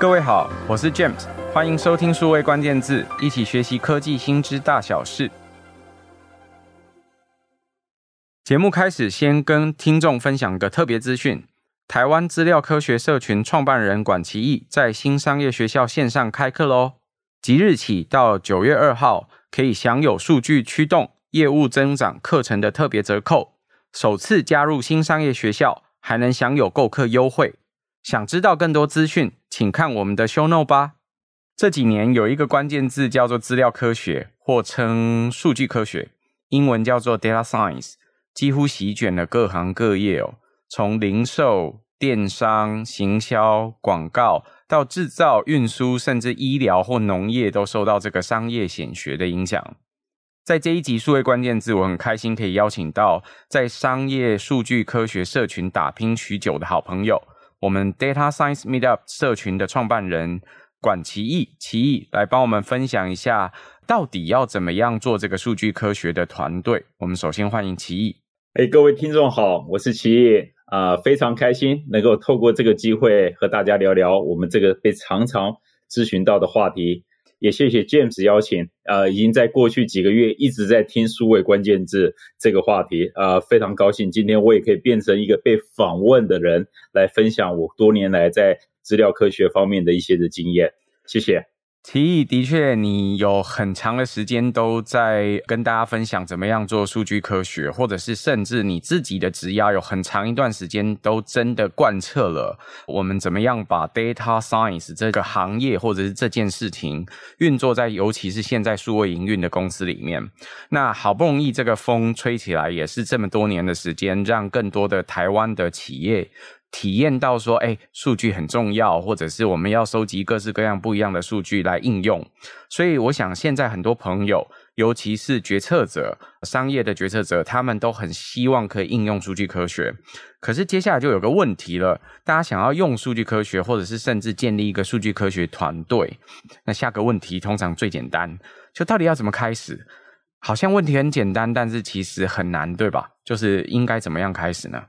各位好，我是 James，欢迎收听数位关键字，一起学习科技新知大小事。节目开始，先跟听众分享个特别资讯：台湾资料科学社群创办人管其义在新商业学校线上开课喽！即日起到九月二号，可以享有数据驱动业务增长课程的特别折扣，首次加入新商业学校还能享有购课优惠。想知道更多资讯，请看我们的 show note 吧。这几年有一个关键字叫做资料科学，或称数据科学，英文叫做 data science，几乎席卷了各行各业哦。从零售、电商、行销、广告到制造、运输，甚至医疗或农业，都受到这个商业显学的影响。在这一集数位关键字，我很开心可以邀请到在商业数据科学社群打拼许久的好朋友。我们 Data Science Meetup 社群的创办人管奇义，奇义来帮我们分享一下，到底要怎么样做这个数据科学的团队。我们首先欢迎奇义。哎，各位听众好，我是奇义，啊、非常开心能够透过这个机会和大家聊聊我们这个被常常咨询到的话题。也谢谢 James 邀请，呃，已经在过去几个月一直在听数位关键字这个话题，呃，非常高兴今天我也可以变成一个被访问的人，来分享我多年来在资料科学方面的一些的经验，谢谢。其义的确，你有很长的时间都在跟大家分享怎么样做数据科学，或者是甚至你自己的职涯有很长一段时间都真的贯彻了我们怎么样把 data science 这个行业或者是这件事情运作在，尤其是现在数位营运的公司里面。那好不容易这个风吹起来，也是这么多年的时间，让更多的台湾的企业。体验到说，哎，数据很重要，或者是我们要收集各式各样不一样的数据来应用。所以，我想现在很多朋友，尤其是决策者、商业的决策者，他们都很希望可以应用数据科学。可是，接下来就有个问题了：大家想要用数据科学，或者是甚至建立一个数据科学团队，那下个问题通常最简单，就到底要怎么开始？好像问题很简单，但是其实很难，对吧？就是应该怎么样开始呢？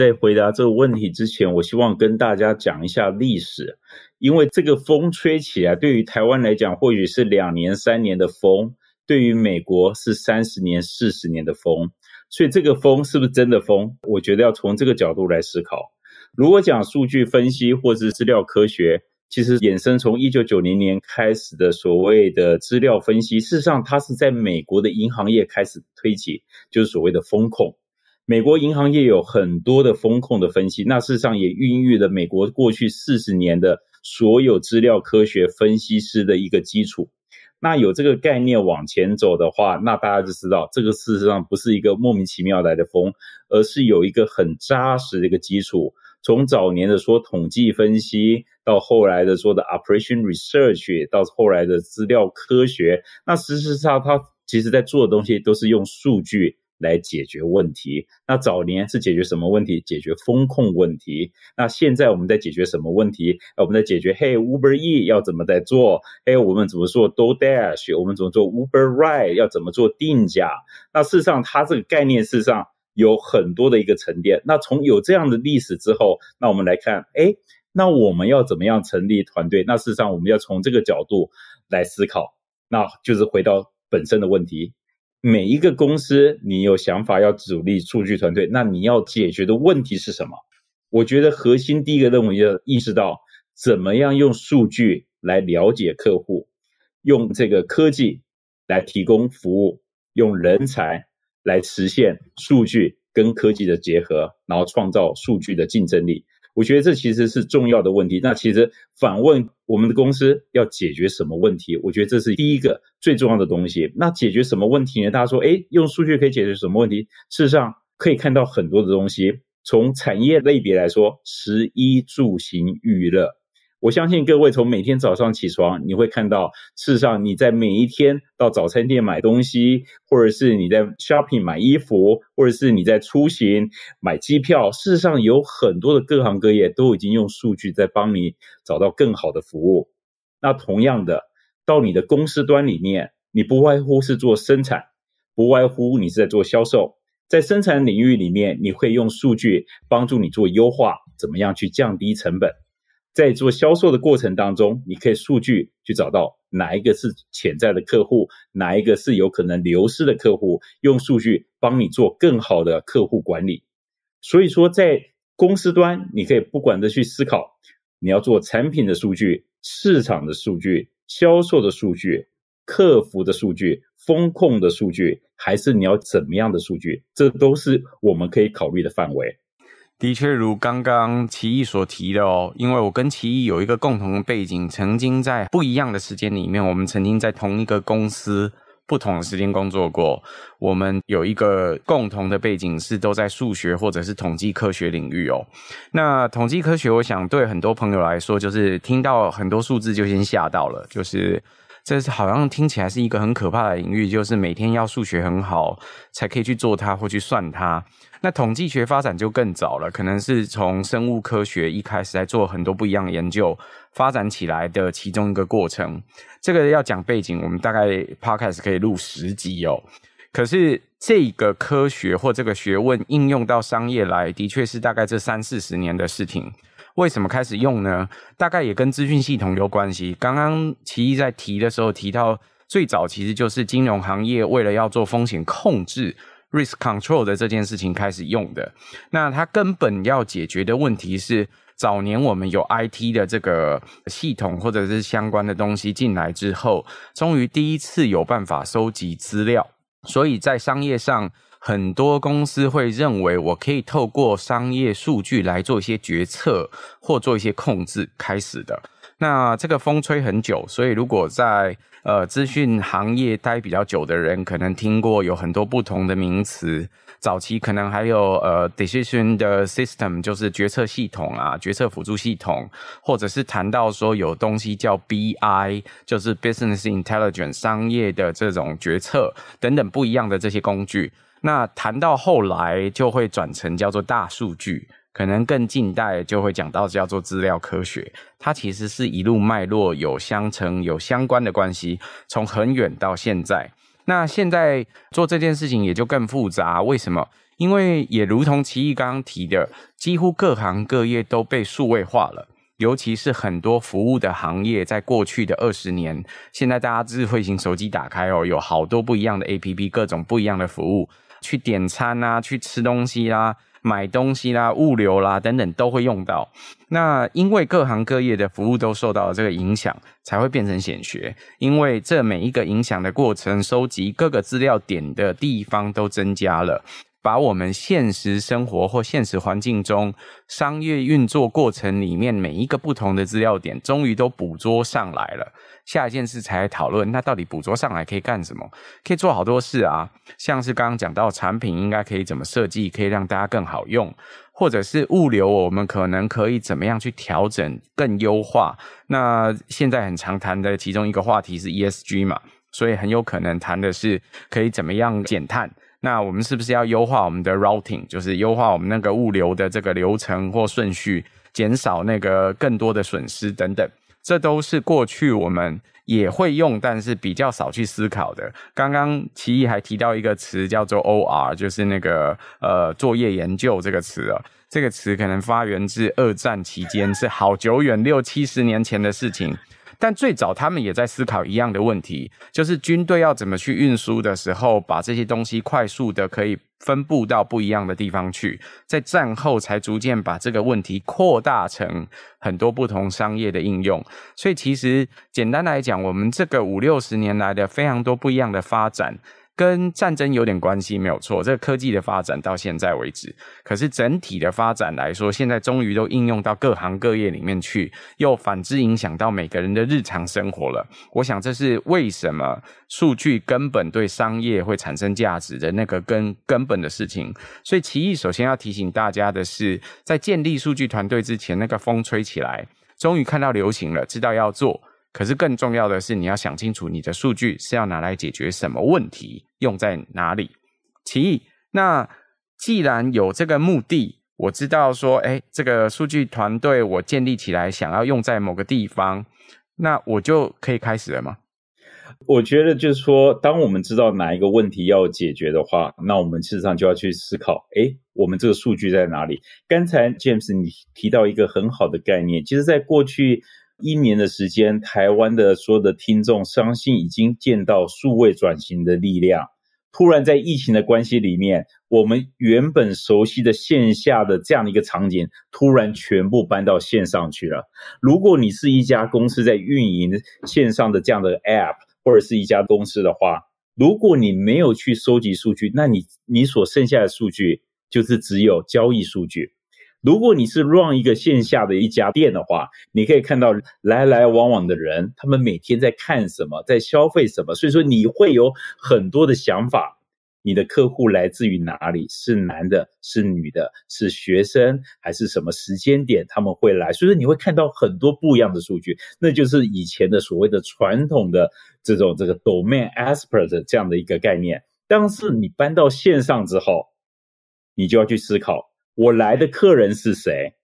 在回答这个问题之前，我希望跟大家讲一下历史，因为这个风吹起来，对于台湾来讲，或许是两年、三年的风；对于美国是三十年、四十年的风。所以，这个风是不是真的风？我觉得要从这个角度来思考。如果讲数据分析或是资料科学，其实衍生从一九九零年开始的所谓的资料分析，事实上它是在美国的银行业开始推起，就是所谓的风控。美国银行业有很多的风控的分析，那事实上也孕育了美国过去四十年的所有资料科学分析师的一个基础。那有这个概念往前走的话，那大家就知道，这个事实上不是一个莫名其妙来的风，而是有一个很扎实的一个基础。从早年的说统计分析，到后来的说的 operation research，到后来的资料科学，那事实上它其实在做的东西都是用数据。来解决问题。那早年是解决什么问题？解决风控问题。那现在我们在解决什么问题？我们在解决，嘿，Uber E 要怎么在做？嘿，我们怎么做 Do Dash？我们怎么做 Uber Ride？要怎么做定价？那事实上，它这个概念事实上有很多的一个沉淀。那从有这样的历史之后，那我们来看，哎，那我们要怎么样成立团队？那事实上，我们要从这个角度来思考，那就是回到本身的问题。每一个公司，你有想法要组立数据团队，那你要解决的问题是什么？我觉得核心第一个任务要意识到，怎么样用数据来了解客户，用这个科技来提供服务，用人才来实现数据跟科技的结合，然后创造数据的竞争力。我觉得这其实是重要的问题。那其实反问我们的公司要解决什么问题？我觉得这是第一个最重要的东西。那解决什么问题呢？大家说，哎，用数据可以解决什么问题？事实上，可以看到很多的东西。从产业类别来说，食衣住行娱乐。我相信各位从每天早上起床，你会看到，事实上你在每一天到早餐店买东西，或者是你在 shopping 买衣服，或者是你在出行买机票，事实上有很多的各行各业都已经用数据在帮你找到更好的服务。那同样的，到你的公司端里面，你不外乎是做生产，不外乎你是在做销售，在生产领域里面，你会用数据帮助你做优化，怎么样去降低成本。在做销售的过程当中，你可以数据去找到哪一个是潜在的客户，哪一个是有可能流失的客户，用数据帮你做更好的客户管理。所以说，在公司端，你可以不管的去思考，你要做产品的数据、市场的数据、销售的数据、客服的数据、风控的数据，还是你要怎么样的数据，这都是我们可以考虑的范围。的确，如刚刚奇艺所提的哦，因为我跟奇艺有一个共同的背景，曾经在不一样的时间里面，我们曾经在同一个公司不同的时间工作过。我们有一个共同的背景是都在数学或者是统计科学领域哦。那统计科学，我想对很多朋友来说，就是听到很多数字就先吓到了，就是。这是好像听起来是一个很可怕的领域，就是每天要数学很好才可以去做它或去算它。那统计学发展就更早了，可能是从生物科学一开始在做很多不一样的研究发展起来的其中一个过程。这个要讲背景，我们大概 Podcast 可以录十集哦。可是这个科学或这个学问应用到商业来，的确是大概这三四十年的事情。为什么开始用呢？大概也跟资讯系统有关系。刚刚奇艺在提的时候提到，最早其实就是金融行业为了要做风险控制 （risk control） 的这件事情开始用的。那它根本要解决的问题是，早年我们有 IT 的这个系统或者是相关的东西进来之后，终于第一次有办法收集资料，所以在商业上。很多公司会认为，我可以透过商业数据来做一些决策或做一些控制开始的。那这个风吹很久，所以如果在呃资讯行业待比较久的人，可能听过有很多不同的名词。早期可能还有呃 decision 的 system，就是决策系统啊，决策辅助系统，或者是谈到说有东西叫 BI，就是 business intelligence，商业的这种决策等等不一样的这些工具。那谈到后来就会转成叫做大数据，可能更近代就会讲到叫做资料科学，它其实是一路脉络有相承有相关的关系，从很远到现在。那现在做这件事情也就更复杂，为什么？因为也如同奇艺刚刚提的，几乎各行各业都被数位化了，尤其是很多服务的行业，在过去的二十年，现在大家智慧型手机打开哦，有好多不一样的 APP，各种不一样的服务。去点餐啊，去吃东西啦，买东西啦，物流啦等等都会用到。那因为各行各业的服务都受到了这个影响，才会变成显学。因为这每一个影响的过程，收集各个资料点的地方都增加了，把我们现实生活或现实环境中商业运作过程里面每一个不同的资料点，终于都捕捉上来了。下一件事才讨论，那到底捕捉上来可以干什么？可以做好多事啊，像是刚刚讲到产品应该可以怎么设计，可以让大家更好用，或者是物流，我们可能可以怎么样去调整、更优化。那现在很常谈的其中一个话题是 ESG 嘛，所以很有可能谈的是可以怎么样减碳。那我们是不是要优化我们的 routing，就是优化我们那个物流的这个流程或顺序，减少那个更多的损失等等。这都是过去我们也会用，但是比较少去思考的。刚刚奇艺还提到一个词叫做 OR，就是那个呃作业研究这个词啊。这个词可能发源自二战期间，是好久远六七十年前的事情。但最早他们也在思考一样的问题，就是军队要怎么去运输的时候，把这些东西快速的可以分布到不一样的地方去。在战后才逐渐把这个问题扩大成很多不同商业的应用。所以其实简单来讲，我们这个五六十年来的非常多不一样的发展。跟战争有点关系，没有错。这个科技的发展到现在为止，可是整体的发展来说，现在终于都应用到各行各业里面去，又反之影响到每个人的日常生活了。我想这是为什么数据根本对商业会产生价值的那个根根本的事情。所以奇艺首先要提醒大家的是，在建立数据团队之前，那个风吹起来，终于看到流行了，知道要做。可是更重要的是，你要想清楚，你的数据是要拿来解决什么问题，用在哪里？其一，那既然有这个目的，我知道说，哎，这个数据团队我建立起来，想要用在某个地方，那我就可以开始了吗？我觉得就是说，当我们知道哪一个问题要解决的话，那我们事实上就要去思考，诶，我们这个数据在哪里？刚才 James 你提到一个很好的概念，其实，在过去一年的时间，台湾的所有的听众相信已经见到数位转型的力量。突然在疫情的关系里面，我们原本熟悉的线下的这样的一个场景，突然全部搬到线上去了。如果你是一家公司在运营线上的这样的 App，或者是一家公司的话，如果你没有去收集数据，那你你所剩下的数据就是只有交易数据。如果你是 run 一个线下的一家店的话，你可以看到来来往往的人，他们每天在看什么，在消费什么，所以说你会有很多的想法。你的客户来自于哪里？是男的，是女的，是学生，还是什么时间点他们会来？所以说你会看到很多不一样的数据，那就是以前的所谓的传统的这种这个 domain expert 这样的一个概念。但是你搬到线上之后，你就要去思考。我来的客人是谁？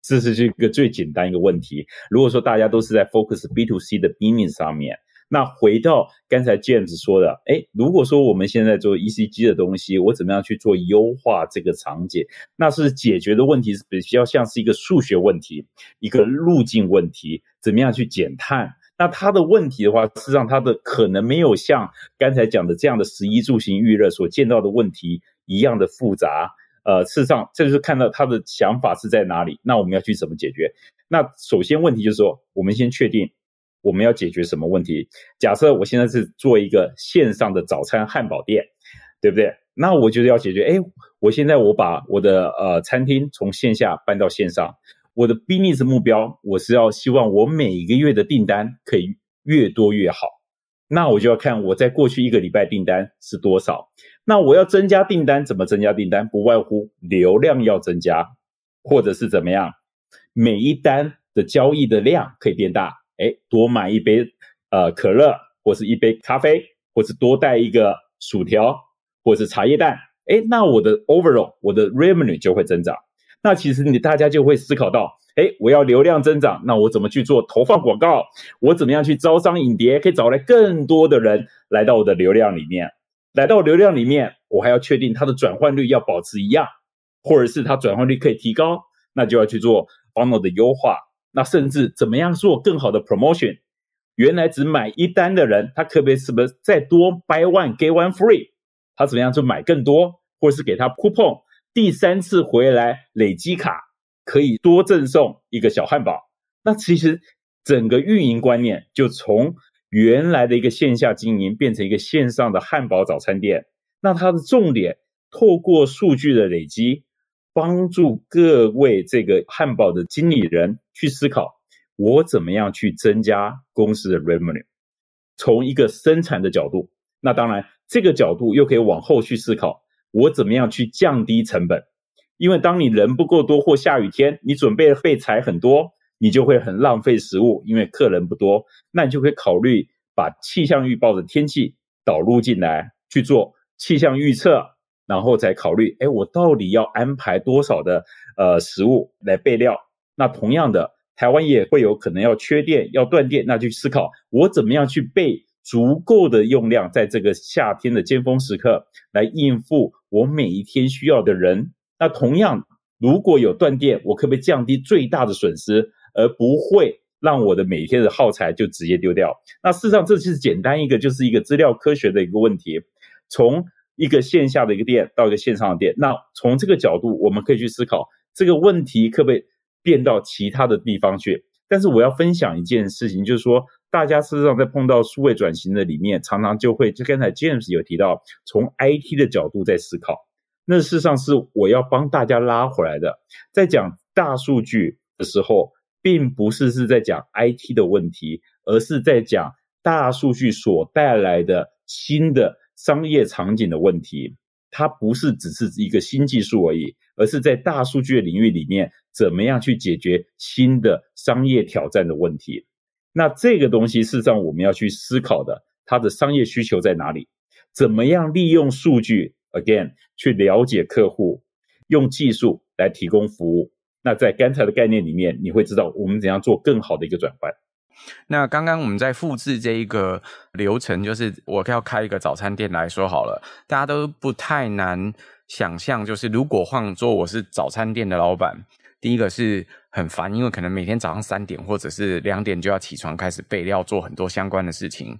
这是这个最简单一个问题。如果说大家都是在 focus B to C 的 business 上面，那回到刚才 James 说的，哎，如果说我们现在做 ECG 的东西，我怎么样去做优化这个场景？那是解决的问题是比较像是一个数学问题，一个路径问题，怎么样去减碳？那它的问题的话，事实上它的可能没有像刚才讲的这样的十一住行预热所见到的问题一样的复杂。呃，事实上，这就是看到他的想法是在哪里。那我们要去怎么解决？那首先问题就是说，我们先确定我们要解决什么问题。假设我现在是做一个线上的早餐汉堡店，对不对？那我就是要解决，哎，我现在我把我的呃餐厅从线下搬到线上，我的 business 目标，我是要希望我每一个月的订单可以越多越好。那我就要看我在过去一个礼拜订单是多少。那我要增加订单，怎么增加订单？不外乎流量要增加，或者是怎么样？每一单的交易的量可以变大。哎，多买一杯呃可乐，或是一杯咖啡，或是多带一个薯条，或是茶叶蛋。哎，那我的 overall 我的 revenue 就会增长。那其实你大家就会思考到。哎，我要流量增长，那我怎么去做投放广告？我怎么样去招商引蝶，可以找来更多的人来到我的流量里面？来到流量里面，我还要确定它的转换率要保持一样，或者是它转换率可以提高，那就要去做 funnel 的优化。那甚至怎么样做更好的 promotion？原来只买一单的人，他可不可以是不是再多 buy one get one free？他怎么样去买更多，或者是给他 coupon？第三次回来累积卡。可以多赠送一个小汉堡，那其实整个运营观念就从原来的一个线下经营变成一个线上的汉堡早餐店。那它的重点透过数据的累积，帮助各位这个汉堡的经理人去思考，我怎么样去增加公司的 revenue。从一个生产的角度，那当然这个角度又可以往后去思考，我怎么样去降低成本。因为当你人不够多或下雨天，你准备备材很多，你就会很浪费食物。因为客人不多，那你就可以考虑把气象预报的天气导入进来去做气象预测，然后再考虑，哎，我到底要安排多少的呃食物来备料？那同样的，台湾也会有可能要缺电、要断电，那就去思考我怎么样去备足够的用量，在这个夏天的尖峰时刻来应付我每一天需要的人。那同样，如果有断电，我可不可以降低最大的损失，而不会让我的每天的耗材就直接丢掉？那事实上，这就是简单一个，就是一个资料科学的一个问题。从一个线下的一个店到一个线上的店，那从这个角度，我们可以去思考这个问题可不可以变到其他的地方去？但是我要分享一件事情，就是说，大家事实上在碰到数位转型的里面，常常就会，就刚才 James 有提到，从 IT 的角度在思考。那事实上是我要帮大家拉回来的。在讲大数据的时候，并不是是在讲 IT 的问题，而是在讲大数据所带来的新的商业场景的问题。它不是只是一个新技术而已，而是在大数据的领域里面，怎么样去解决新的商业挑战的问题。那这个东西事实上我们要去思考的，它的商业需求在哪里？怎么样利用数据？Again，去了解客户，用技术来提供服务。那在刚才的概念里面，你会知道我们怎样做更好的一个转换。那刚刚我们在复制这一个流程，就是我要开一个早餐店来说好了，大家都不太难想象，就是如果换做我是早餐店的老板，第一个是很烦，因为可能每天早上三点或者是两点就要起床开始备料，做很多相关的事情。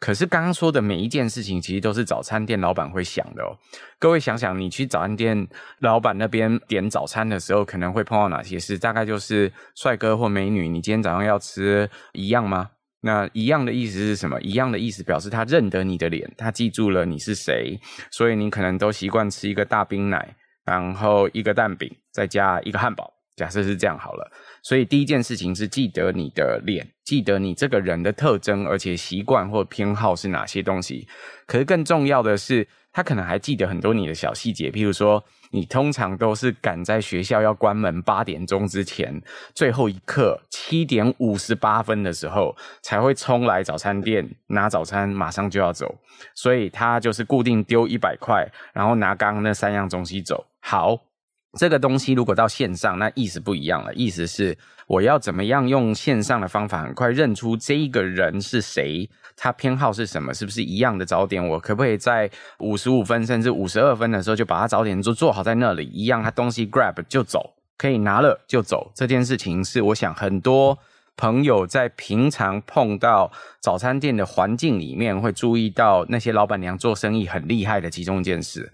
可是刚刚说的每一件事情，其实都是早餐店老板会想的哦。各位想想，你去早餐店老板那边点早餐的时候，可能会碰到哪些事？大概就是帅哥或美女，你今天早上要吃一样吗？那一样的意思是什么？一样的意思表示他认得你的脸，他记住了你是谁，所以你可能都习惯吃一个大冰奶，然后一个蛋饼，再加一个汉堡。假设是这样好了。所以第一件事情是记得你的脸，记得你这个人的特征，而且习惯或偏好是哪些东西。可是更重要的是，他可能还记得很多你的小细节，譬如说，你通常都是赶在学校要关门八点钟之前，最后一刻七点五十八分的时候才会冲来早餐店拿早餐，马上就要走。所以他就是固定丢一百块，然后拿刚刚那三样东西走。好。这个东西如果到线上，那意思不一样了。意思是我要怎么样用线上的方法，很快认出这一个人是谁，他偏好是什么，是不是一样的早点？我可不可以在五十五分甚至五十二分的时候就把他早点就做好在那里，一样他东西 grab 就走，可以拿了就走。这件事情是我想很多朋友在平常碰到早餐店的环境里面会注意到那些老板娘做生意很厉害的其中一件事。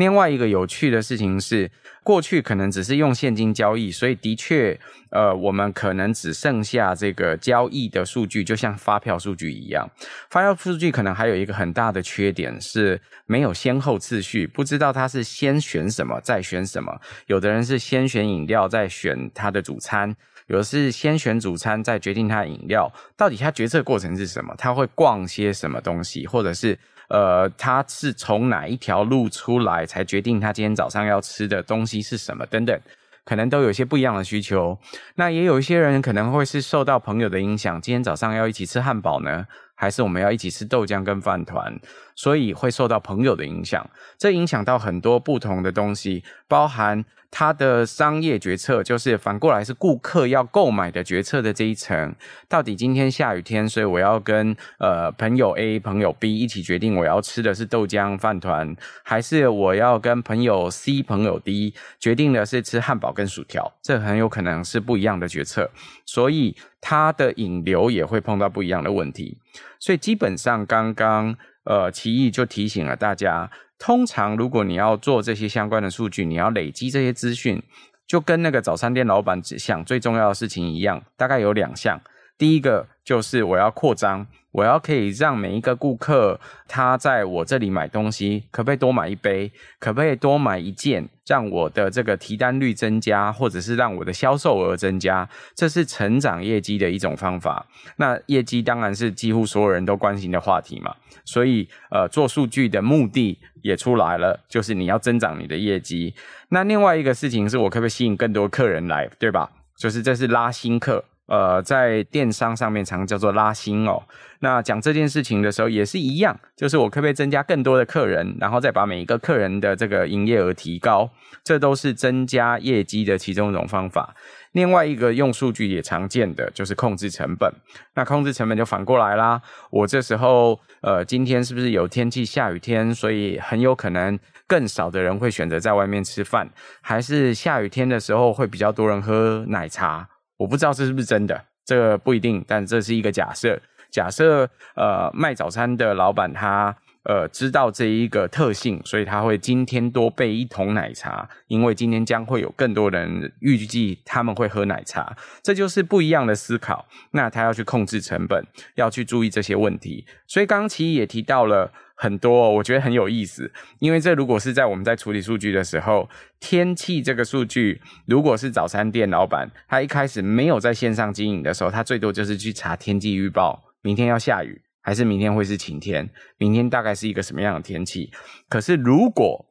另外一个有趣的事情是，过去可能只是用现金交易，所以的确，呃，我们可能只剩下这个交易的数据，就像发票数据一样。发票数据可能还有一个很大的缺点是没有先后次序，不知道他是先选什么再选什么。有的人是先选饮料再选他的主餐，有的是先选主餐再决定他饮料。到底他决策过程是什么？他会逛些什么东西，或者是？呃，他是从哪一条路出来才决定他今天早上要吃的东西是什么等等，可能都有一些不一样的需求。那也有一些人可能会是受到朋友的影响，今天早上要一起吃汉堡呢，还是我们要一起吃豆浆跟饭团？所以会受到朋友的影响，这影响到很多不同的东西，包含。他的商业决策就是反过来是顾客要购买的决策的这一层，到底今天下雨天，所以我要跟呃朋友 A、朋友 B 一起决定我要吃的是豆浆饭团，还是我要跟朋友 C、朋友 D 决定的是吃汉堡跟薯条，这很有可能是不一样的决策，所以他的引流也会碰到不一样的问题，所以基本上刚刚呃奇艺就提醒了大家。通常，如果你要做这些相关的数据，你要累积这些资讯，就跟那个早餐店老板想最重要的事情一样，大概有两项。第一个就是我要扩张，我要可以让每一个顾客他在我这里买东西，可不可以多买一杯？可不可以多买一件？让我的这个提单率增加，或者是让我的销售额增加，这是成长业绩的一种方法。那业绩当然是几乎所有人都关心的话题嘛。所以，呃，做数据的目的也出来了，就是你要增长你的业绩。那另外一个事情是我可不可以吸引更多客人来，对吧？就是这是拉新客。呃，在电商上面常叫做拉新哦。那讲这件事情的时候也是一样，就是我可不可以增加更多的客人，然后再把每一个客人的这个营业额提高，这都是增加业绩的其中一种方法。另外一个用数据也常见的就是控制成本。那控制成本就反过来啦，我这时候呃，今天是不是有天气下雨天，所以很有可能更少的人会选择在外面吃饭，还是下雨天的时候会比较多人喝奶茶？我不知道这是不是真的，这不一定，但这是一个假设。假设呃卖早餐的老板他呃知道这一个特性，所以他会今天多备一桶奶茶，因为今天将会有更多人预计他们会喝奶茶，这就是不一样的思考。那他要去控制成本，要去注意这些问题。所以刚刚奇也提到了。很多，我觉得很有意思，因为这如果是在我们在处理数据的时候，天气这个数据，如果是早餐店老板，他一开始没有在线上经营的时候，他最多就是去查天气预报，明天要下雨还是明天会是晴天，明天大概是一个什么样的天气。可是如果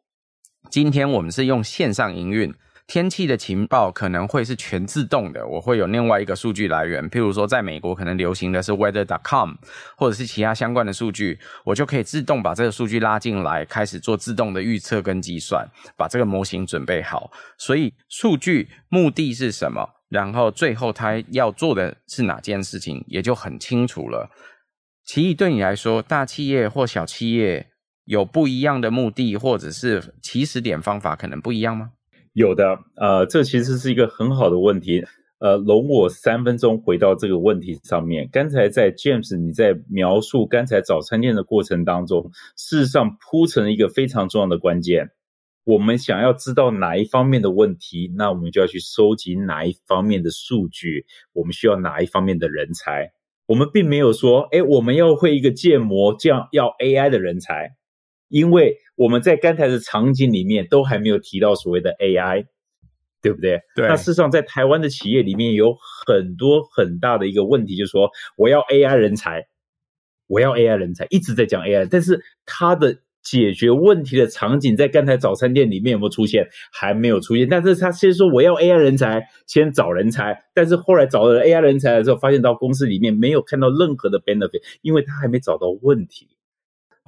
今天我们是用线上营运，天气的情报可能会是全自动的，我会有另外一个数据来源，譬如说在美国可能流行的是 weather.com，或者是其他相关的数据，我就可以自动把这个数据拉进来，开始做自动的预测跟计算，把这个模型准备好。所以数据目的是什么？然后最后他要做的是哪件事情，也就很清楚了。奇异对你来说，大企业或小企业有不一样的目的，或者是起始点方法可能不一样吗？有的，呃，这其实是一个很好的问题。呃，容我三分钟回到这个问题上面。刚才在 James 你在描述刚才早餐店的过程当中，事实上铺成一个非常重要的关键。我们想要知道哪一方面的问题，那我们就要去收集哪一方面的数据。我们需要哪一方面的人才？我们并没有说，哎，我们要会一个建模，这样要 AI 的人才。因为我们在刚才的场景里面都还没有提到所谓的 AI，对不对？对。那事实上，在台湾的企业里面有很多很大的一个问题，就是说我要 AI 人才，我要 AI 人才，一直在讲 AI，但是它的解决问题的场景在刚才早餐店里面有没有出现？还没有出现。但是他先说我要 AI 人才，先找人才，但是后来找了 AI 人才的时候，发现到公司里面没有看到任何的 benefit，因为他还没找到问题。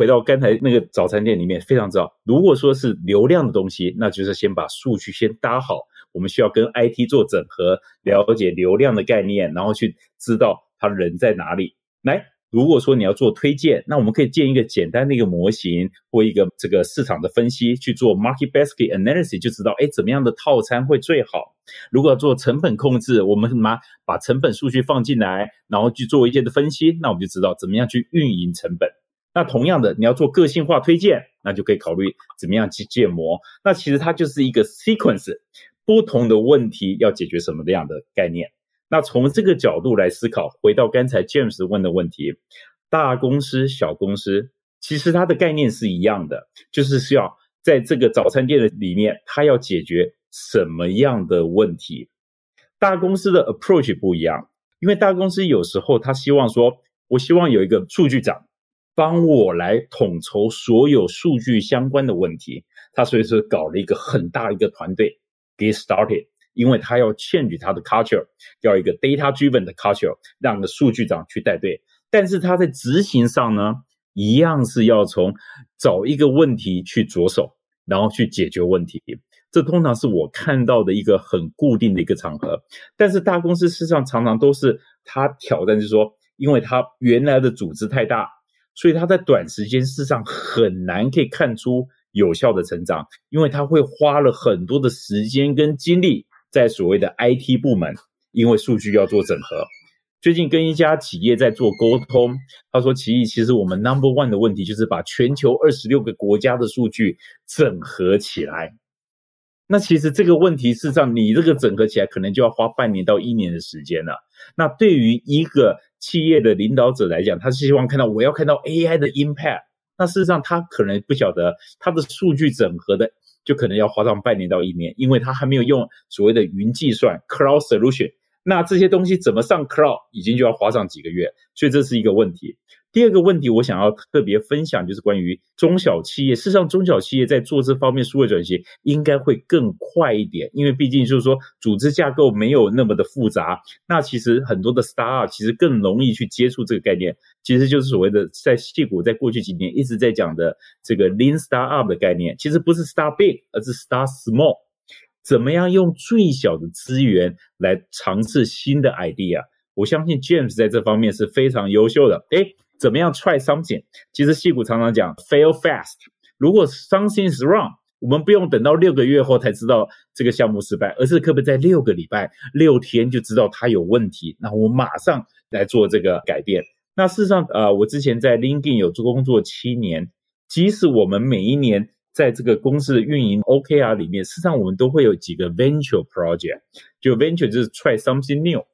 回到刚才那个早餐店里面，非常知道，如果说是流量的东西，那就是先把数据先搭好。我们需要跟 IT 做整合，了解流量的概念，然后去知道他人在哪里。来，如果说你要做推荐，那我们可以建一个简单的一个模型或一个这个市场的分析，去做 market basket analysis，就知道哎怎么样的套餐会最好。如果要做成本控制，我们把把成本数据放进来，然后去做一些的分析，那我们就知道怎么样去运营成本。那同样的，你要做个性化推荐，那就可以考虑怎么样去建模。那其实它就是一个 sequence，不同的问题要解决什么样的概念。那从这个角度来思考，回到刚才 James 问的问题，大公司、小公司，其实它的概念是一样的，就是需要在这个早餐店的里面，它要解决什么样的问题。大公司的 approach 不一样，因为大公司有时候他希望说，我希望有一个数据长。帮我来统筹所有数据相关的问题，他所以说搞了一个很大一个团队 get started，因为他要 change 他的 culture，要一个 data driven 的 culture，让个数据长去带队。但是他在执行上呢，一样是要从找一个问题去着手，然后去解决问题。这通常是我看到的一个很固定的一个场合。但是大公司事实上常常都是他挑战，就是说，因为他原来的组织太大。所以他在短时间事实上很难可以看出有效的成长，因为他会花了很多的时间跟精力在所谓的 IT 部门，因为数据要做整合。最近跟一家企业在做沟通，他说：“奇异，其实我们 Number One 的问题就是把全球二十六个国家的数据整合起来。那其实这个问题事实上，你这个整合起来可能就要花半年到一年的时间了。那对于一个企业的领导者来讲，他是希望看到我要看到 AI 的 impact。那事实上，他可能不晓得他的数据整合的，就可能要花上半年到一年，因为他还没有用所谓的云计算 cloud solution。那这些东西怎么上 cloud，已经就要花上几个月，所以这是一个问题。第二个问题，我想要特别分享，就是关于中小企业。事实上，中小企业在做这方面数位转型，应该会更快一点，因为毕竟就是说，组织架构没有那么的复杂。那其实很多的 STAR UP 其实更容易去接触这个概念，其实就是所谓的在矽谷在过去几年一直在讲的这个 lean startup 的概念，其实不是 start big，而是 start small。怎么样用最小的资源来尝试新的 idea？我相信 James 在这方面是非常优秀的。诶怎么样 try something？其实矽谷常常讲 fail fast。如果 something is wrong，我们不用等到六个月后才知道这个项目失败，而是可不可以在六个礼拜、六天就知道它有问题，那我马上来做这个改变。那事实上，呃，我之前在 LinkedIn 有做工作七年，即使我们每一年在这个公司的运营 OKR 里面，事实上我们都会有几个 venture project，就 venture 就是 try something new。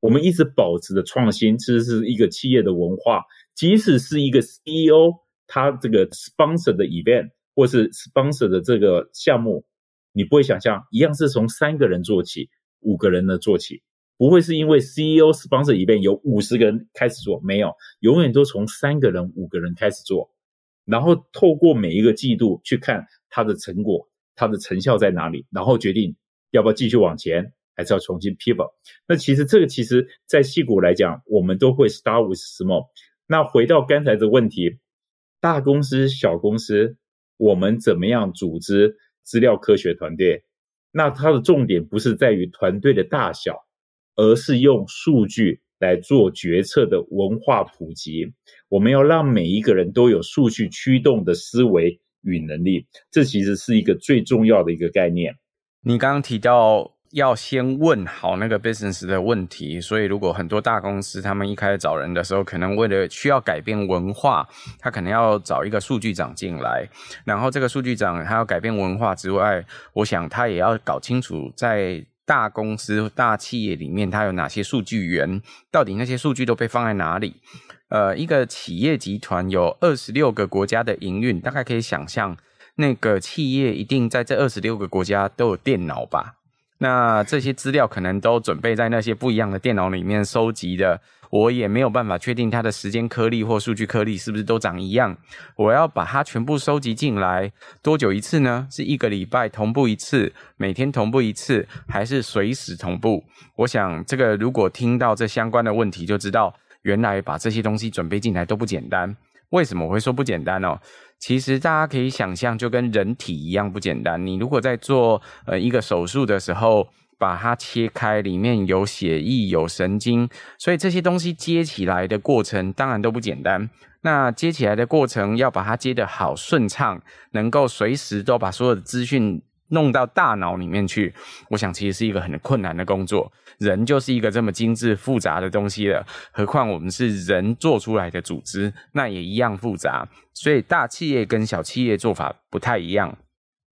我们一直保持着创新，其实是一个企业的文化。即使是一个 CEO，他这个 sponsor 的 event 或是 sponsor 的这个项目，你不会想象一样是从三个人做起，五个人的做起，不会是因为 CEO sponsor event 有五十个人开始做，没有，永远都从三个人、五个人开始做，然后透过每一个季度去看他的成果，他的成效在哪里，然后决定要不要继续往前，还是要重新 pivot？那其实这个其实在矽谷来讲，我们都会 start with small。那回到刚才的问题，大公司、小公司，我们怎么样组织资料科学团队？那它的重点不是在于团队的大小，而是用数据来做决策的文化普及。我们要让每一个人都有数据驱动的思维与能力，这其实是一个最重要的一个概念。你刚刚提到要先问好那个 business 的问题，所以如果很多大公司他们一开始找人的时候，可能为了需要改变文化，他可能要找一个数据长进来，然后这个数据长他要改变文化之外，我想他也要搞清楚在大公司、大企业里面他有哪些数据源，到底那些数据都被放在哪里。呃，一个企业集团有二十六个国家的营运，大概可以想象，那个企业一定在这二十六个国家都有电脑吧？那这些资料可能都准备在那些不一样的电脑里面收集的，我也没有办法确定它的时间颗粒或数据颗粒是不是都长一样。我要把它全部收集进来，多久一次呢？是一个礼拜同步一次，每天同步一次，还是随时同步？我想这个如果听到这相关的问题，就知道。原来把这些东西准备进来都不简单，为什么我会说不简单哦？其实大家可以想象，就跟人体一样不简单。你如果在做呃一个手术的时候，把它切开，里面有血液、有神经，所以这些东西接起来的过程当然都不简单。那接起来的过程要把它接得好顺畅，能够随时都把所有的资讯。弄到大脑里面去，我想其实是一个很困难的工作。人就是一个这么精致复杂的东西了，何况我们是人做出来的组织，那也一样复杂。所以大企业跟小企业做法不太一样，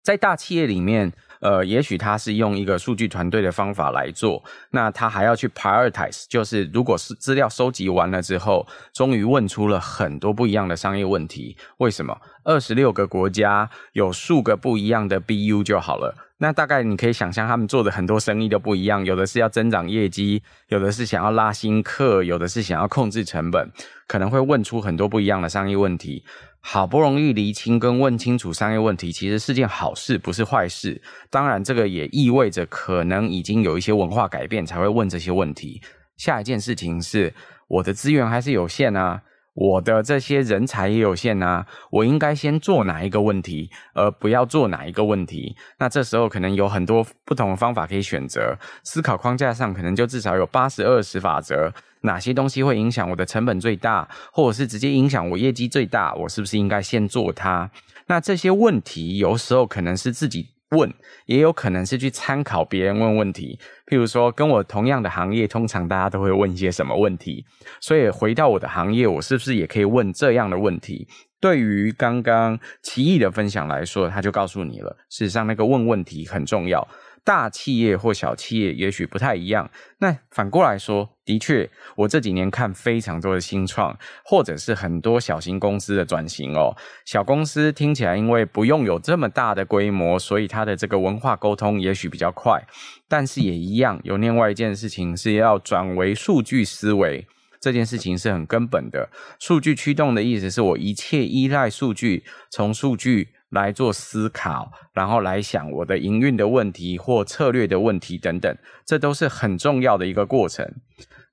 在大企业里面。呃，也许他是用一个数据团队的方法来做，那他还要去 prioritize，就是如果是资料收集完了之后，终于问出了很多不一样的商业问题。为什么？二十六个国家有数个不一样的 BU 就好了。那大概你可以想象，他们做的很多生意都不一样，有的是要增长业绩，有的是想要拉新客，有的是想要控制成本，可能会问出很多不一样的商业问题。好不容易厘清跟问清楚商业问题，其实是件好事，不是坏事。当然，这个也意味着可能已经有一些文化改变才会问这些问题。下一件事情是，我的资源还是有限啊，我的这些人才也有限啊，我应该先做哪一个问题，而不要做哪一个问题？那这时候可能有很多不同的方法可以选择，思考框架上可能就至少有八十二十法则。哪些东西会影响我的成本最大，或者是直接影响我业绩最大？我是不是应该先做它？那这些问题有时候可能是自己问，也有可能是去参考别人问问题。譬如说，跟我同样的行业，通常大家都会问一些什么问题？所以回到我的行业，我是不是也可以问这样的问题？对于刚刚奇异的分享来说，他就告诉你了，事实上那个问问题很重要。大企业或小企业也许不太一样。那反过来说，的确，我这几年看非常多的新创，或者是很多小型公司的转型哦。小公司听起来因为不用有这么大的规模，所以它的这个文化沟通也许比较快。但是也一样，有另外一件事情是要转为数据思维，这件事情是很根本的。数据驱动的意思是我一切依赖数据，从数据。来做思考，然后来想我的营运的问题或策略的问题等等，这都是很重要的一个过程。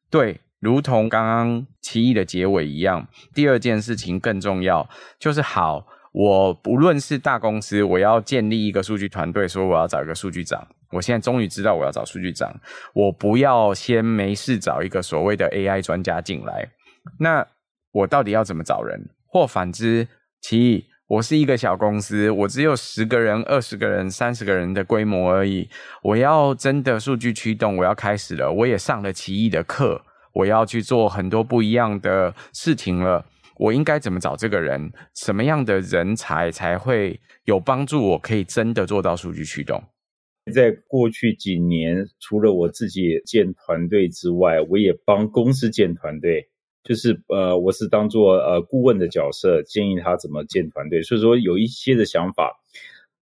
对，如同刚刚奇异的结尾一样，第二件事情更重要，就是好，我不论是大公司，我要建立一个数据团队，说我要找一个数据长，我现在终于知道我要找数据长，我不要先没事找一个所谓的 AI 专家进来，那我到底要怎么找人？或反之，奇异。我是一个小公司，我只有十个人、二十个人、三十个人的规模而已。我要真的数据驱动，我要开始了。我也上了奇异的课，我要去做很多不一样的事情了。我应该怎么找这个人？什么样的人才才会有帮助？我可以真的做到数据驱动。在过去几年，除了我自己建团队之外，我也帮公司建团队。就是呃，我是当做呃顾问的角色，建议他怎么建团队。所以说有一些的想法，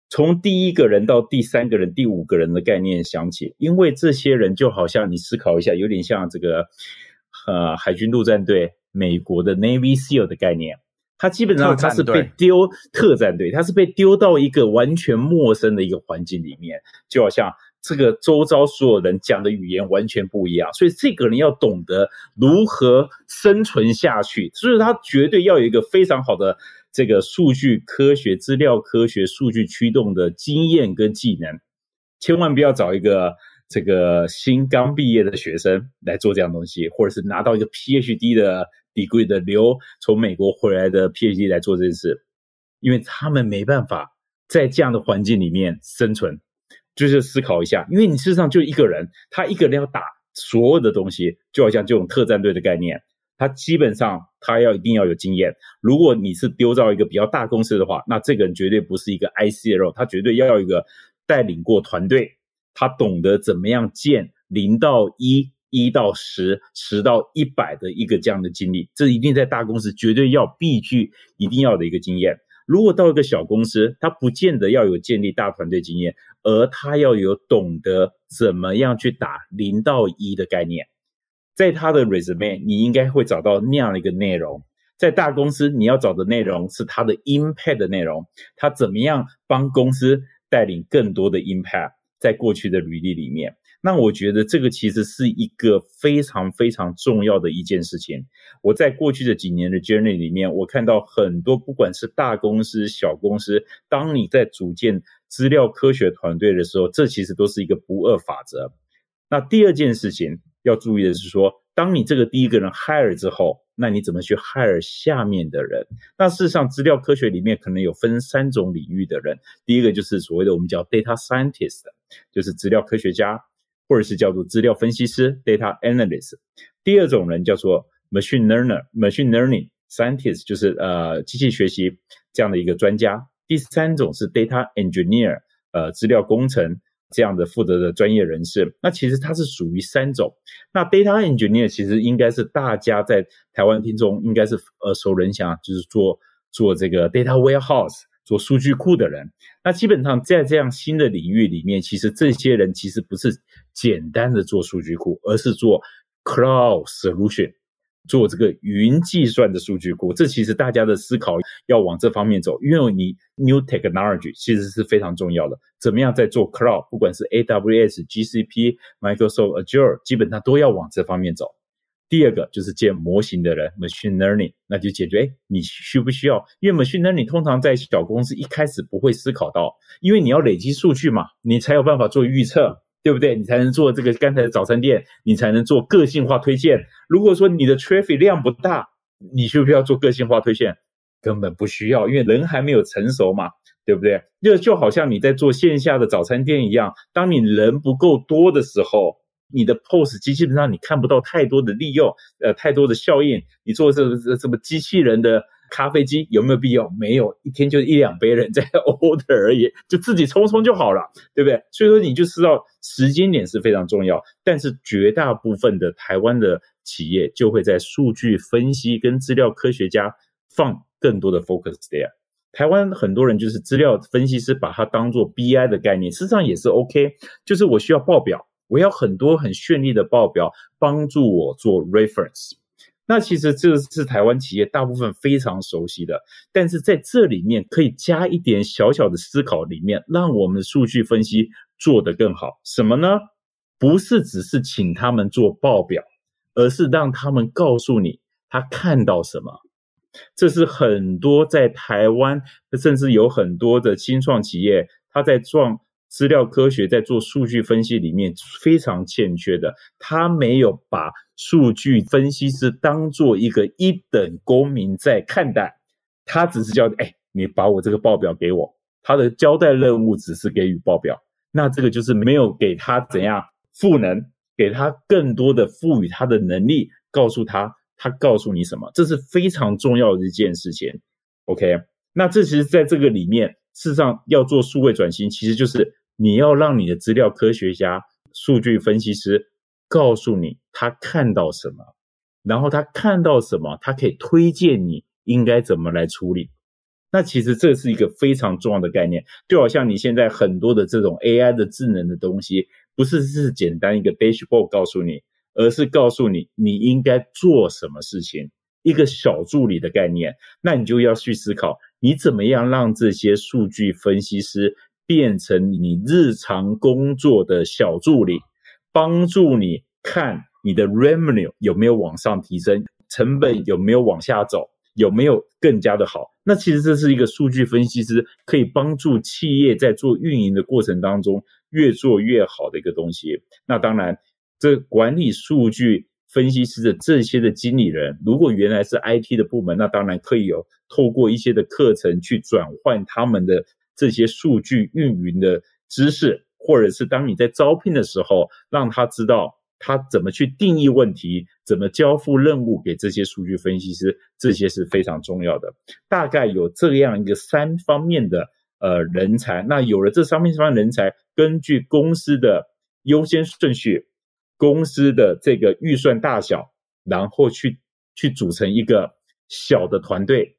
从第一个人到第三个人、第五个人的概念想起，因为这些人就好像你思考一下，有点像这个呃海军陆战队、美国的 Navy SEAL 的概念，他基本上他是被丢特战队，他是被丢到一个完全陌生的一个环境里面，就好像。这个周遭所有人讲的语言完全不一样，所以这个人要懂得如何生存下去，所以他绝对要有一个非常好的这个数据科学、资料科学、数据驱动的经验跟技能，千万不要找一个这个新刚毕业的学生来做这样东西，或者是拿到一个 PhD 的 degree 的留从美国回来的 PhD 来做这件事，因为他们没办法在这样的环境里面生存。就是思考一下，因为你事实上就一个人，他一个人要打所有的东西，就好像这种特战队的概念，他基本上他要一定要有经验。如果你是丢到一个比较大公司的话，那这个人绝对不是一个 I C L，他绝对要有一个带领过团队，他懂得怎么样建零到一、一到十、十到一百的一个这样的经历，这一定在大公司绝对要必须一定要的一个经验。如果到一个小公司，他不见得要有建立大团队经验，而他要有懂得怎么样去打零到一的概念，在他的 resume 你应该会找到那样的一个内容。在大公司，你要找的内容是他的 impact 的内容，他怎么样帮公司带领更多的 impact，在过去的履历里面。那我觉得这个其实是一个非常非常重要的一件事情。我在过去的几年的 journey 里面，我看到很多不管是大公司、小公司，当你在组建资料科学团队的时候，这其实都是一个不二法则。那第二件事情要注意的是说，当你这个第一个人 hire 之后，那你怎么去 hire 下面的人？那事实上，资料科学里面可能有分三种领域的人。第一个就是所谓的我们叫 data scientist，就是资料科学家。或者是叫做资料分析师 （data analyst），第二种人叫做 machine learner（machine learning scientist），就是呃机器学习这样的一个专家。第三种是 data engineer，呃资料工程这样的负责的专业人士。那其实它是属于三种。那 data engineer 其实应该是大家在台湾听众应该是耳熟能详，就是做做这个 data warehouse。做数据库的人，那基本上在这样新的领域里面，其实这些人其实不是简单的做数据库，而是做 cloud solution，做这个云计算的数据库。这其实大家的思考要往这方面走，因为你 new technology 其实是非常重要的。怎么样在做 cloud，不管是 AWS、GCP、Microsoft Azure，基本上都要往这方面走。第二个就是建模型的人，machine learning，那就解决，诶，你需不需要？因为 machine learning 通常在小公司一开始不会思考到，因为你要累积数据嘛，你才有办法做预测，对不对？你才能做这个刚才的早餐店，你才能做个性化推荐。如果说你的 traffic 量不大，你需不需要做个性化推荐？根本不需要，因为人还没有成熟嘛，对不对？就就好像你在做线下的早餐店一样，当你人不够多的时候。你的 POS 机基本上你看不到太多的利用，呃，太多的效应。你做这这什么机器人的咖啡机有没有必要？没有，一天就一两杯人在 order 而已，就自己冲冲就好了，对不对？所以说你就知道时间点是非常重要。但是绝大部分的台湾的企业就会在数据分析跟资料科学家放更多的 focus there。台湾很多人就是资料分析师，把它当做 BI 的概念，事实上也是 OK，就是我需要报表。我要很多很绚丽的报表帮助我做 reference，那其实这是台湾企业大部分非常熟悉的，但是在这里面可以加一点小小的思考，里面让我们的数据分析做得更好。什么呢？不是只是请他们做报表，而是让他们告诉你他看到什么。这是很多在台湾，甚至有很多的新创企业，他在创。资料科学在做数据分析里面非常欠缺的，他没有把数据分析师当做一个一等公民在看待，他只是叫哎，你把我这个报表给我，他的交代任务只是给予报表，那这个就是没有给他怎样赋能，给他更多的赋予他的能力，告诉他他告诉你什么，这是非常重要的一件事情。OK，那这其实在这个里面。事实上，要做数位转型，其实就是你要让你的资料科学家、数据分析师告诉你他看到什么，然后他看到什么，他可以推荐你应该怎么来处理。那其实这是一个非常重要的概念，就好像你现在很多的这种 AI 的智能的东西，不是是简单一个 dashboard 告诉你，而是告诉你你应该做什么事情。一个小助理的概念，那你就要去思考，你怎么样让这些数据分析师变成你日常工作的小助理，帮助你看你的 revenue 有没有往上提升，成本有没有往下走，有没有更加的好。那其实这是一个数据分析师可以帮助企业在做运营的过程当中越做越好的一个东西。那当然，这管理数据分析师的这些的经理人，如果原来是 IT 的部门，那当然可以有透过一些的课程去转换他们的这些数据运营的知识，或者是当你在招聘的时候，让他知道。他怎么去定义问题，怎么交付任务给这些数据分析师，这些是非常重要的。大概有这样一个三方面的呃人才，那有了这三方面的人才，根据公司的优先顺序、公司的这个预算大小，然后去去组成一个小的团队，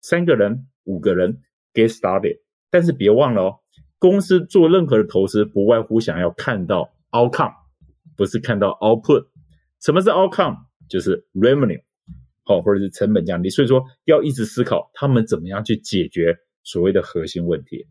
三个人、五个人 get started。但是别忘了哦，公司做任何的投资，不外乎想要看到 outcome。不是看到 output，什么是 outcome？就是 revenue，好，或者是成本降低。所以说要一直思考他们怎么样去解决所谓的核心问题。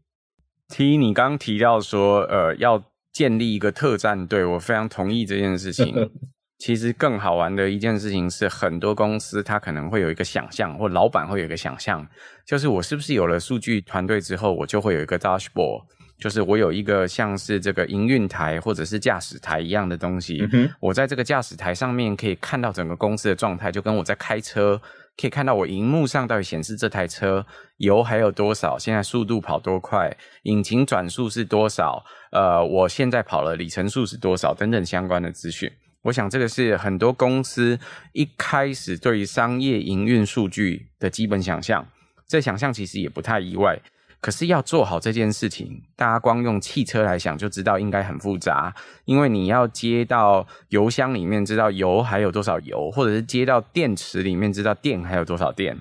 T，你刚刚提到说，呃，要建立一个特战队，我非常同意这件事情。其实更好玩的一件事情是，很多公司它可能会有一个想象，或老板会有一个想象，就是我是不是有了数据团队之后，我就会有一个 dashboard。就是我有一个像是这个营运台或者是驾驶台一样的东西，嗯，我在这个驾驶台上面可以看到整个公司的状态，就跟我在开车可以看到我荧幕上到底显示这台车油还有多少，现在速度跑多快，引擎转速是多少，呃，我现在跑了里程数是多少等等相关的资讯。我想这个是很多公司一开始对于商业营运数据的基本想象，这想象其实也不太意外。可是要做好这件事情，大家光用汽车来想就知道应该很复杂，因为你要接到油箱里面知道油还有多少油，或者是接到电池里面知道电还有多少电，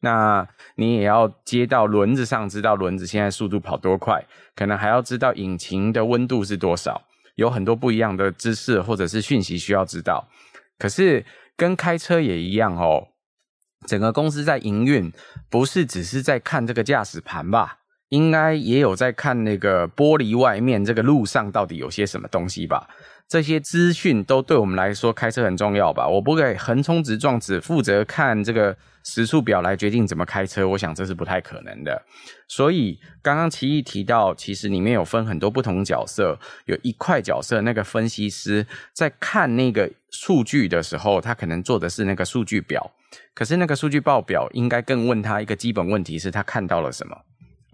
那你也要接到轮子上知道轮子现在速度跑多快，可能还要知道引擎的温度是多少，有很多不一样的知识或者是讯息需要知道。可是跟开车也一样哦，整个公司在营运，不是只是在看这个驾驶盘吧？应该也有在看那个玻璃外面这个路上到底有些什么东西吧？这些资讯都对我们来说开车很重要吧？我不会横冲直撞，只负责看这个时速表来决定怎么开车，我想这是不太可能的。所以刚刚奇艺提到，其实里面有分很多不同角色，有一块角色那个分析师在看那个数据的时候，他可能做的是那个数据表，可是那个数据报表应该更问他一个基本问题是他看到了什么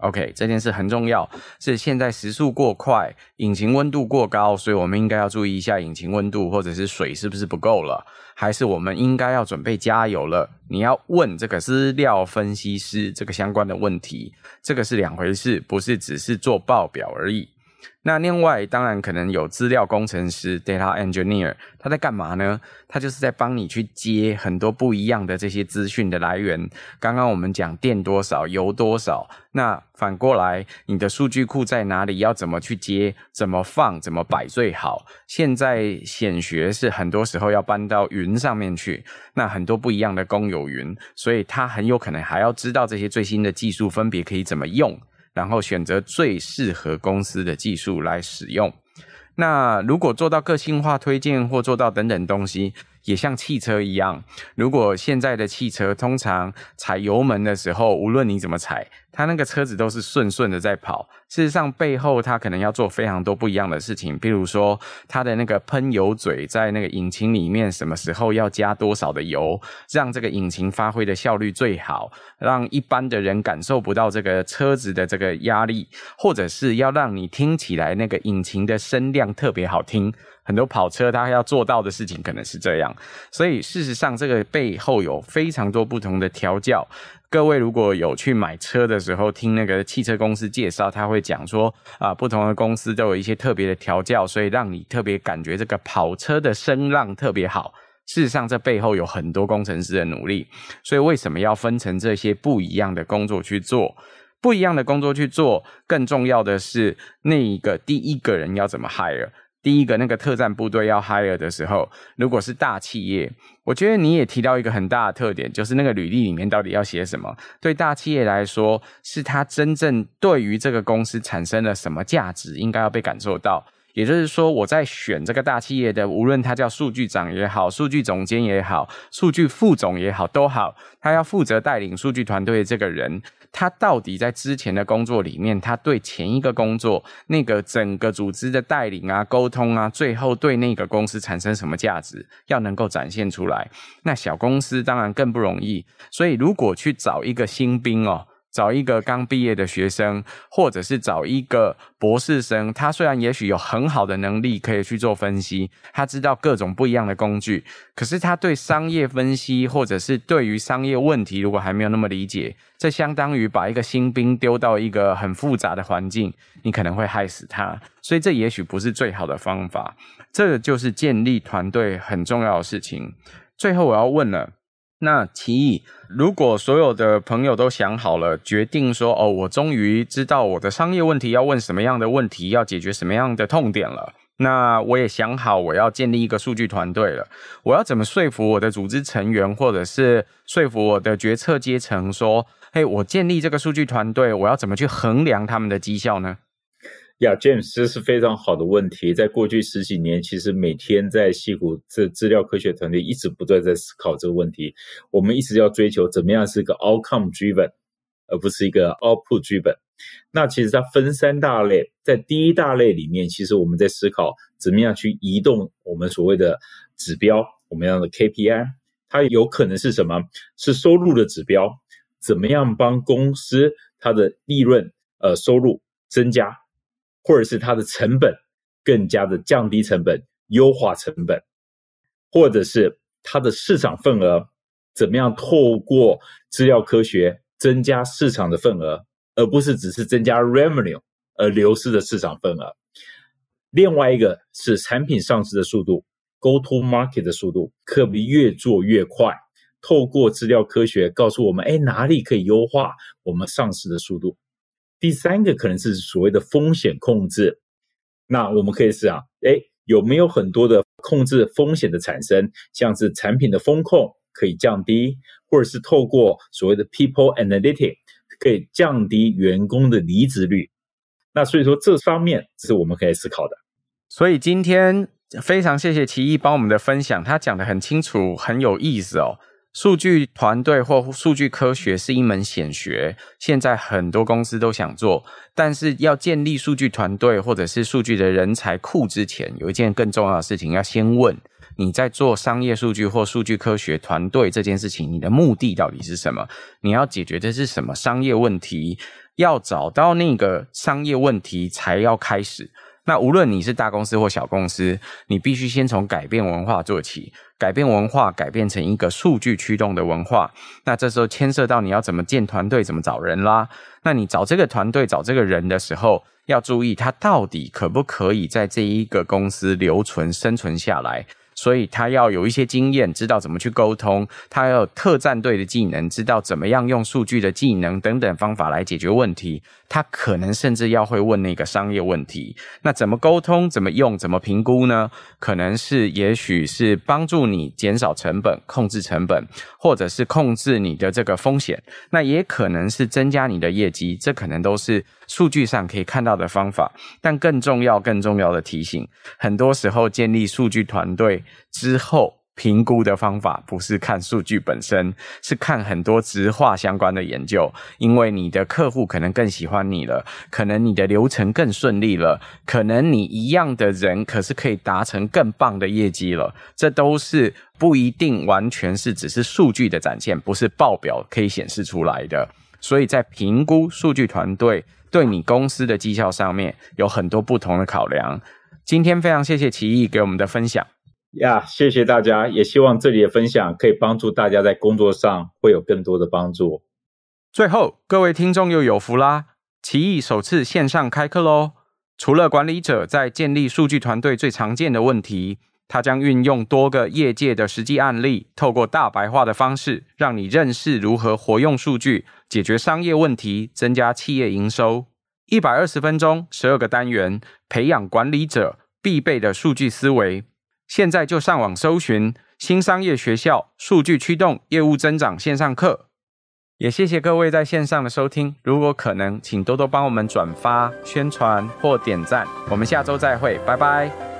？OK，这件事很重要，是现在时速过快，引擎温度过高，所以我们应该要注意一下引擎温度或者是水是不是不够了，还是我们应该要准备加油了？你要问这个资料分析师这个相关的问题，这个是两回事，不是只是做报表而已。那另外，当然可能有资料工程师 （data engineer），他在干嘛呢？他就是在帮你去接很多不一样的这些资讯的来源。刚刚我们讲电多少、油多少，那反过来，你的数据库在哪里？要怎么去接？怎么放？怎么摆最好？现在显学是很多时候要搬到云上面去，那很多不一样的公有云，所以他很有可能还要知道这些最新的技术分别可以怎么用。然后选择最适合公司的技术来使用。那如果做到个性化推荐或做到等等东西，也像汽车一样，如果现在的汽车通常踩油门的时候，无论你怎么踩，它那个车子都是顺顺的在跑。事实上，背后它可能要做非常多不一样的事情，比如说它的那个喷油嘴在那个引擎里面，什么时候要加多少的油，让这个引擎发挥的效率最好，让一般的人感受不到这个车子的这个压力，或者是要让你听起来那个引擎的声量特别好听。很多跑车它要做到的事情可能是这样，所以事实上这个背后有非常多不同的调教。各位如果有去买车的时候听那个汽车公司介绍，他会讲说啊，不同的公司都有一些特别的调教，所以让你特别感觉这个跑车的声浪特别好。事实上这背后有很多工程师的努力，所以为什么要分成这些不一样的工作去做？不一样的工作去做，更重要的是那一个第一个人要怎么 hire。第一个那个特战部队要 hire 的时候，如果是大企业，我觉得你也提到一个很大的特点，就是那个履历里面到底要写什么？对大企业来说，是他真正对于这个公司产生了什么价值，应该要被感受到。也就是说，我在选这个大企业的，无论他叫数据长也好，数据总监也好，数据副总也好，都好，他要负责带领数据团队的这个人，他到底在之前的工作里面，他对前一个工作那个整个组织的带领啊、沟通啊，最后对那个公司产生什么价值，要能够展现出来。那小公司当然更不容易，所以如果去找一个新兵哦。找一个刚毕业的学生，或者是找一个博士生，他虽然也许有很好的能力可以去做分析，他知道各种不一样的工具，可是他对商业分析，或者是对于商业问题，如果还没有那么理解，这相当于把一个新兵丢到一个很复杂的环境，你可能会害死他，所以这也许不是最好的方法。这就是建立团队很重要的事情。最后我要问了。那奇艺，如果所有的朋友都想好了，决定说哦，我终于知道我的商业问题要问什么样的问题，要解决什么样的痛点了。那我也想好我要建立一个数据团队了。我要怎么说服我的组织成员，或者是说服我的决策阶层说，嘿，我建立这个数据团队，我要怎么去衡量他们的绩效呢？呀、yeah，James，这是非常好的问题。在过去十几年，其实每天在西谷这资料科学团队一直不断在思考这个问题。我们一直要追求怎么样是一个 outcome driven，而不是一个 output driven。那其实它分三大类，在第一大类里面，其实我们在思考怎么样去移动我们所谓的指标，我们要的 KPI，它有可能是什么？是收入的指标，怎么样帮公司它的利润呃收入增加？或者是它的成本更加的降低成本，优化成本，或者是它的市场份额怎么样透过资料科学增加市场的份额，而不是只是增加 revenue 而流失的市场份额。另外一个是产品上市的速度，go to market 的速度，可不可以越做越快？透过资料科学告诉我们，哎，哪里可以优化我们上市的速度？第三个可能是所谓的风险控制，那我们可以想，哎，有没有很多的控制风险的产生，像是产品的风控可以降低，或者是透过所谓的 people analytics 可以降低员工的离职率。那所以说这方面是我们可以思考的。所以今天非常谢谢奇艺帮我们的分享，他讲得很清楚，很有意思哦。数据团队或数据科学是一门显学，现在很多公司都想做，但是要建立数据团队或者是数据的人才库之前，有一件更重要的事情要先问：你在做商业数据或数据科学团队这件事情，你的目的到底是什么？你要解决的是什么商业问题？要找到那个商业问题才要开始。那无论你是大公司或小公司，你必须先从改变文化做起，改变文化，改变成一个数据驱动的文化。那这时候牵涉到你要怎么建团队，怎么找人啦。那你找这个团队、找这个人的时候，要注意他到底可不可以在这一个公司留存、生存下来。所以他要有一些经验，知道怎么去沟通；他要有特战队的技能，知道怎么样用数据的技能等等方法来解决问题。他可能甚至要会问那个商业问题。那怎么沟通？怎么用？怎么评估呢？可能是，也许是帮助你减少成本、控制成本，或者是控制你的这个风险。那也可能是增加你的业绩。这可能都是数据上可以看到的方法。但更重要、更重要的提醒，很多时候建立数据团队。之后评估的方法不是看数据本身，是看很多直化相关的研究。因为你的客户可能更喜欢你了，可能你的流程更顺利了，可能你一样的人可是可以达成更棒的业绩了。这都是不一定完全是只是数据的展现，不是报表可以显示出来的。所以在评估数据团队对你公司的绩效上面，有很多不同的考量。今天非常谢谢奇艺给我们的分享。呀，yeah, 谢谢大家，也希望这里的分享可以帮助大家在工作上会有更多的帮助。最后，各位听众又有福啦！奇艺首次线上开课喽！除了管理者在建立数据团队最常见的问题，他将运用多个业界的实际案例，透过大白话的方式，让你认识如何活用数据解决商业问题，增加企业营收。一百二十分钟，十二个单元，培养管理者。必备的数据思维。现在就上网搜寻新商业学校数据驱动业务增长线上课。也谢谢各位在线上的收听，如果可能，请多多帮我们转发、宣传或点赞。我们下周再会，拜拜。